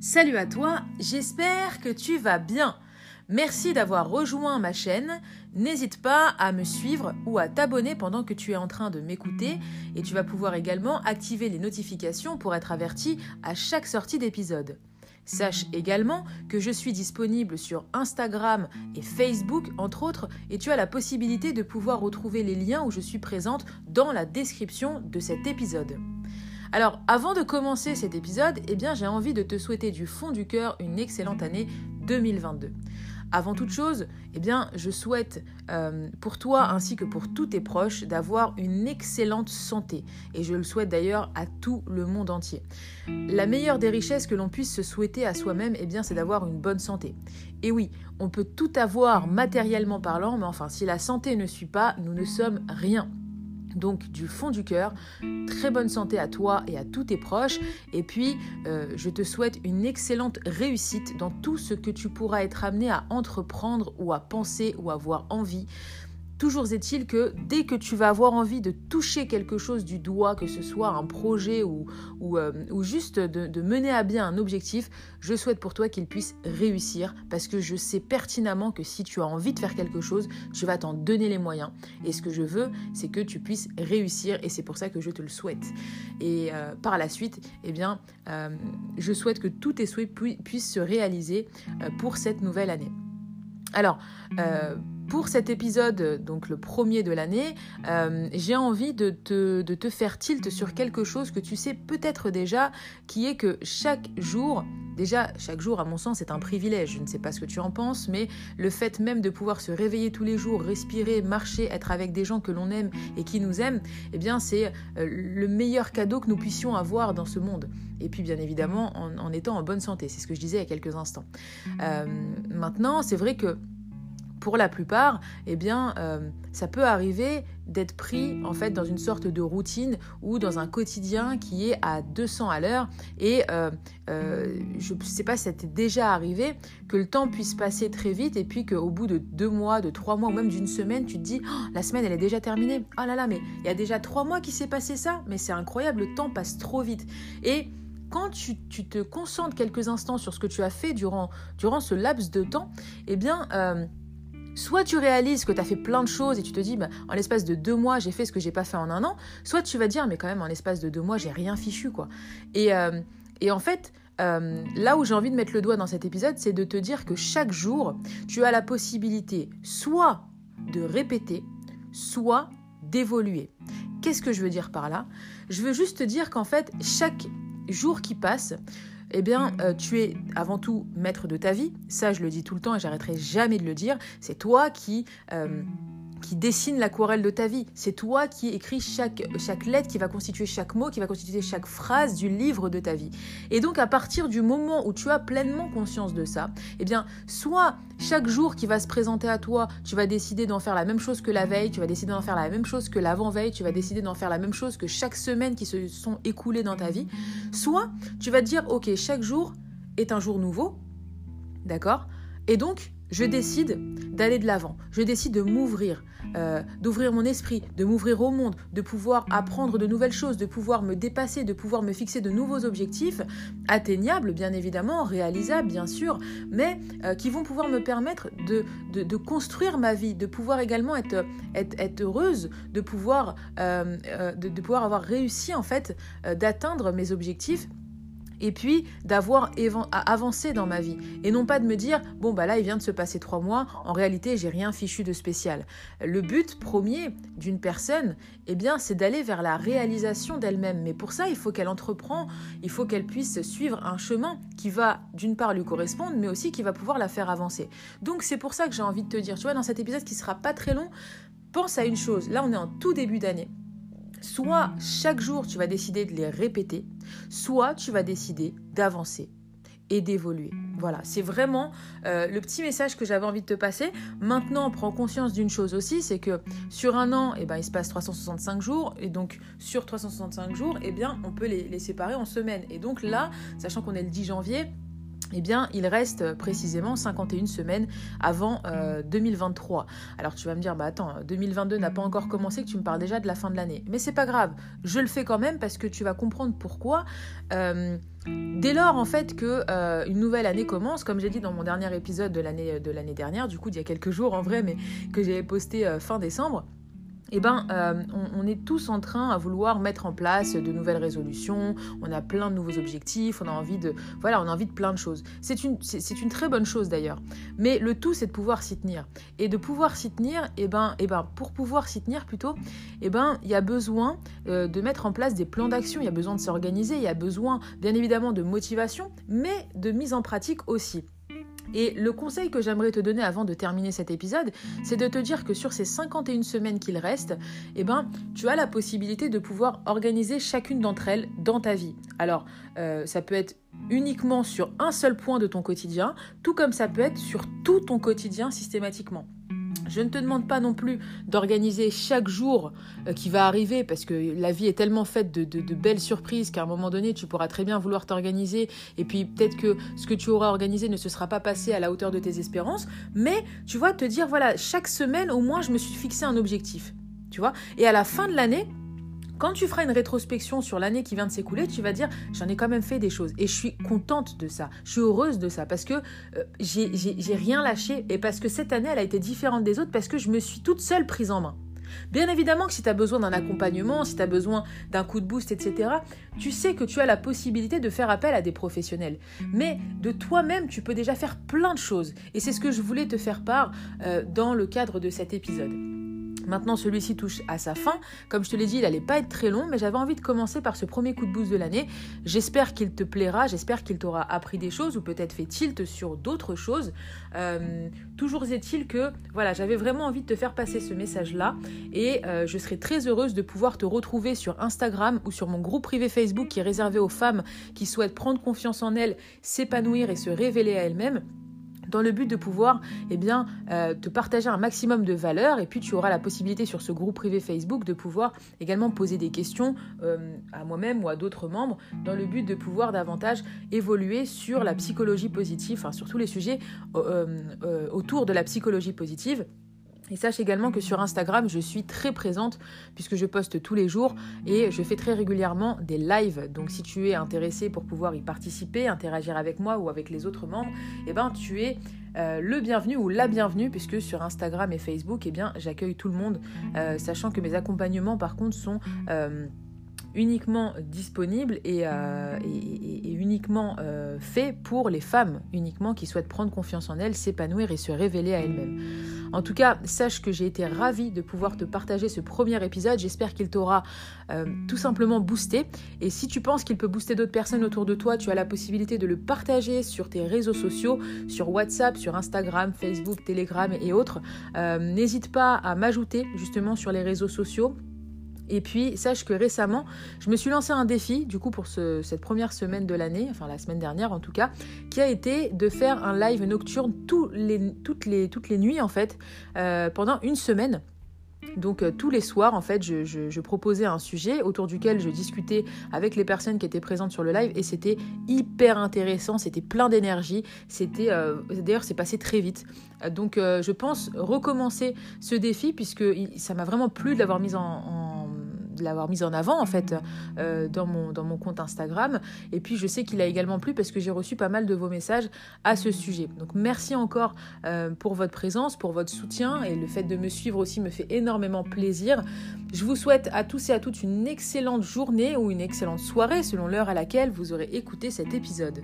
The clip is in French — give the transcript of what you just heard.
Salut à toi, j'espère que tu vas bien. Merci d'avoir rejoint ma chaîne. N'hésite pas à me suivre ou à t'abonner pendant que tu es en train de m'écouter et tu vas pouvoir également activer les notifications pour être averti à chaque sortie d'épisode. Sache également que je suis disponible sur Instagram et Facebook entre autres et tu as la possibilité de pouvoir retrouver les liens où je suis présente dans la description de cet épisode. Alors, avant de commencer cet épisode, eh bien, j'ai envie de te souhaiter du fond du cœur une excellente année 2022. Avant toute chose, eh bien, je souhaite euh, pour toi ainsi que pour tous tes proches d'avoir une excellente santé. Et je le souhaite d'ailleurs à tout le monde entier. La meilleure des richesses que l'on puisse se souhaiter à soi-même, eh c'est d'avoir une bonne santé. Et oui, on peut tout avoir matériellement parlant, mais enfin, si la santé ne suit pas, nous ne sommes rien. Donc du fond du cœur, très bonne santé à toi et à tous tes proches. Et puis, euh, je te souhaite une excellente réussite dans tout ce que tu pourras être amené à entreprendre ou à penser ou avoir envie. Toujours est-il que dès que tu vas avoir envie de toucher quelque chose du doigt, que ce soit un projet ou, euh, juste de, mener à bien un objectif, je souhaite pour toi qu'il puisse réussir parce que je sais pertinemment que si tu as envie de faire quelque chose, je vais t'en donner les moyens. Et ce que je veux, c'est que tu puisses réussir et c'est pour ça que je te le souhaite. Et euh, par la suite, eh bien, euh, je souhaite que tous tes souhaits puissent se réaliser pour cette nouvelle année. Alors, pour cet épisode, donc le premier de l'année, euh, j'ai envie de te, faire tilt sur quelque chose que tu sais peut-être déjà, qui est que chaque jour, déjà chaque jour à mon sens c'est un privilège, je ne sais pas ce que tu en penses, mais le fait même de pouvoir se réveiller tous les jours, respirer, marcher, être avec des gens que l'on aime et qui nous aiment, eh bien c'est euh, le meilleur cadeau que nous puissions avoir dans ce monde. Et puis bien évidemment en, étant en bonne santé, c'est ce que je disais il y a quelques instants. Euh, maintenant, c'est vrai que pour la plupart, eh bien, euh, ça peut arriver d'être pris en fait dans une sorte de routine ou dans un quotidien qui est à 200 à l'heure. Et euh, euh, je ne sais pas si ça t'est déjà arrivé que le temps puisse passer très vite et puis qu'au bout de deux mois, de trois mois ou même d'une semaine, tu te dis oh, la semaine elle est déjà terminée. Oh là là, mais il y a déjà trois mois qui s'est passé ça. Mais c'est incroyable, le temps passe trop vite. Et quand tu, te concentres quelques instants sur ce que tu as fait durant, durant ce laps de temps, eh bien, Soit tu réalises que tu as fait plein de choses et tu te dis, bah, en l'espace de deux mois, j'ai fait ce que j'ai pas fait en un an. Soit tu vas dire, mais quand même, en l'espace de deux mois, j'ai rien fichu, quoi. Et, euh, en fait, euh, là où j'ai envie de mettre le doigt dans cet épisode, c'est de te dire que chaque jour, tu as la possibilité soit de répéter, soit d'évoluer. Qu'est-ce que je veux dire par là? Je veux juste te dire qu'en fait, chaque jour qui passe, eh bien, euh, tu es avant tout maître de ta vie. Ça, je le dis tout le temps et j'arrêterai jamais de le dire. C'est toi qui... Euh, qui dessine l'aquarelle de ta vie. C'est toi qui écris chaque, chaque lettre, qui va constituer chaque mot, qui va constituer chaque phrase du livre de ta vie. Et donc à partir du moment où tu as pleinement conscience de ça, eh bien soit chaque jour qui va se présenter à toi, tu vas décider d'en faire la même chose que la veille, tu vas décider d'en faire la même chose que l'avant-veille, tu vas décider d'en faire la même chose que chaque semaine qui se sont écoulées dans ta vie, soit tu vas te dire ok chaque jour est un jour nouveau, d'accord? Et donc je décide d'aller de l'avant, je décide de m'ouvrir, euh, d'ouvrir mon esprit, de m'ouvrir au monde, de pouvoir apprendre de nouvelles choses, de pouvoir me dépasser, de pouvoir me fixer de nouveaux objectifs, atteignables bien évidemment, réalisables bien sûr, mais euh, qui vont pouvoir me permettre de, construire ma vie, de pouvoir également être, heureuse, euh, de, pouvoir avoir réussi en fait d'atteindre mes objectifs et puis d'avoir avancé dans ma vie. Et non pas de me dire bon bah là il vient de se passer trois mois. En réalité j'ai rien fichu de spécial le but premier d'une personne eh bien c'est d'aller vers la réalisation d'elle-même. Mais pour ça il faut qu'elle entreprend. Il faut qu'elle puisse suivre un chemin qui va d'une part lui correspondre mais aussi qui va pouvoir la faire avancer. Donc c'est pour ça que j'ai envie de te dire tu vois dans cet épisode qui sera pas très long pense à une chose. Là on est en tout début d'année Soit chaque jour tu vas décider de les répéter, soit tu vas décider d'avancer et d'évoluer. Voilà, c'est vraiment euh, le petit message que j'avais envie de te passer. Maintenant, prends conscience d'une chose aussi, c'est que sur un an, eh ben, il se passe 365 jours, et donc sur 365 jours, eh bien, on peut les, les séparer en semaines. Et donc là, sachant qu'on est le 10 janvier, eh bien, il reste précisément 51 semaines avant 2023. Euh, Alors tu vas me dire, bah attends, 2022 n'a pas encore commencé, que tu me parles déjà de la fin de l'année. Mais c'est pas grave, je le fais quand même parce que tu vas comprendre pourquoi. Euh, dès lors, en fait, que euh, une nouvelle année commence, comme j'ai dit dans mon dernier épisode de l'année de l'année dernière, du coup, il y a quelques jours en vrai, mais que j'ai posté fin décembre eh ben, euh, on, est tous en train à vouloir mettre en place de nouvelles résolutions, on a plein de nouveaux objectifs, on a envie de, voilà, on a envie de plein de choses. C'est une, c'est, très bonne chose d'ailleurs. Mais le tout, c'est de pouvoir s'y tenir. Et de pouvoir s'y tenir, eh ben, eh ben, pour pouvoir s'y tenir plutôt, eh ben, il y a besoin euh, de mettre en place des plans d'action, il y a besoin de s'organiser, il y a besoin, bien évidemment, de motivation, mais de mise en pratique aussi. Et le conseil que j'aimerais te donner avant de terminer cet épisode, c'est de te dire que sur ces 51 semaines qu'il reste, eh ben, tu as la possibilité de pouvoir organiser chacune d'entre elles dans ta vie. Alors, euh, ça peut être uniquement sur un seul point de ton quotidien, tout comme ça peut être sur tout ton quotidien systématiquement. Je ne te demande pas non plus d'organiser chaque jour euh, qui va arriver parce que la vie est tellement faite de, belles surprises qu'à un moment donné, tu pourras très bien vouloir t'organiser et puis peut-être que ce que tu auras organisé ne se sera pas passé à la hauteur de tes espérances. Mais tu vois, te dire, voilà, chaque semaine, au moins, je me suis fixé un objectif. Tu vois Et à la fin de l'année, quand tu feras une rétrospection sur l'année qui vient de s'écouler, tu vas dire j'en ai quand même fait des choses et je suis contente de ça, je suis heureuse de ça parce que euh, j'ai rien lâché et parce que cette année elle a été différente des autres parce que je me suis toute seule prise en main. Bien évidemment que si tu as besoin d'un accompagnement, si tu as besoin d'un coup de boost, etc., tu sais que tu as la possibilité de faire appel à des professionnels. Mais de toi-même, tu peux déjà faire plein de choses. Et c'est ce que je voulais te faire part euh, dans le cadre de cet épisode. Maintenant, celui-ci touche à sa fin. Comme je te l'ai dit, il n'allait pas être très long, mais j'avais envie de commencer par ce premier coup de boost de l'année. J'espère qu'il te plaira, j'espère qu'il t'aura appris des choses ou peut-être fait tilt sur d'autres choses. Euh, toujours est-il que voilà, j'avais vraiment envie de te faire passer ce message-là et euh, je serais très heureuse de pouvoir te retrouver sur Instagram ou sur mon groupe privé Facebook qui est réservé aux femmes qui souhaitent prendre confiance en elles, s'épanouir et se révéler à elles-mêmes dans le but de pouvoir eh euh, te partager un maximum de valeur et puis tu auras la possibilité sur ce groupe privé Facebook de pouvoir également poser des questions euh, à moi-même ou à d'autres membres dans le but de pouvoir davantage évoluer sur la psychologie positive, enfin sur tous les sujets euh, autour de la psychologie positive et sache également que sur Instagram, je suis très présente puisque je poste tous les jours et je fais très régulièrement des lives. Donc si tu es intéressé pour pouvoir y participer, interagir avec moi ou avec les autres membres, eh ben tu es euh, le bienvenu ou la bienvenue puisque sur Instagram et Facebook, eh bien j'accueille tout le monde, euh, sachant que mes accompagnements par contre sont euh, uniquement disponible et, euh, uniquement euh, fait pour les femmes, uniquement qui souhaitent prendre confiance en elles, s'épanouir et se révéler à elles-mêmes. En tout cas, sache que j'ai été ravie de pouvoir te partager ce premier épisode. J'espère qu'il t'aura euh, tout simplement boosté. Et si tu penses qu'il peut booster d'autres personnes autour de toi, tu as la possibilité de le partager sur tes réseaux sociaux, sur WhatsApp, sur Instagram, Facebook, Telegram et autres. N'hésite pas à m'ajouter justement sur les réseaux sociaux et puis, sache que récemment, je me suis lancé un défi, du coup, pour cette première semaine de l'année, enfin la semaine dernière en tout cas, qui a été de faire un live nocturne les, toutes, les, toutes les nuits, en fait, euh, pendant une semaine. Donc euh, tous les soirs, en fait, je, proposais un sujet autour duquel je discutais avec les personnes qui étaient présentes sur le live et c'était hyper intéressant, c'était plein d'énergie, c'était euh, d'ailleurs c'est passé très vite. Donc je pense recommencer ce défi puisque ça m'a vraiment plu de l'avoir mis en de l'avoir mise en avant en fait euh, dans, mon, compte Instagram. Et puis je sais qu'il a également plu parce que j'ai reçu pas mal de vos messages à ce sujet. Donc merci encore euh, pour votre présence, pour votre soutien et le fait de me suivre aussi me fait énormément plaisir. Je vous souhaite à tous et à toutes une excellente journée ou une excellente soirée selon l'heure à laquelle vous aurez écouté cet épisode.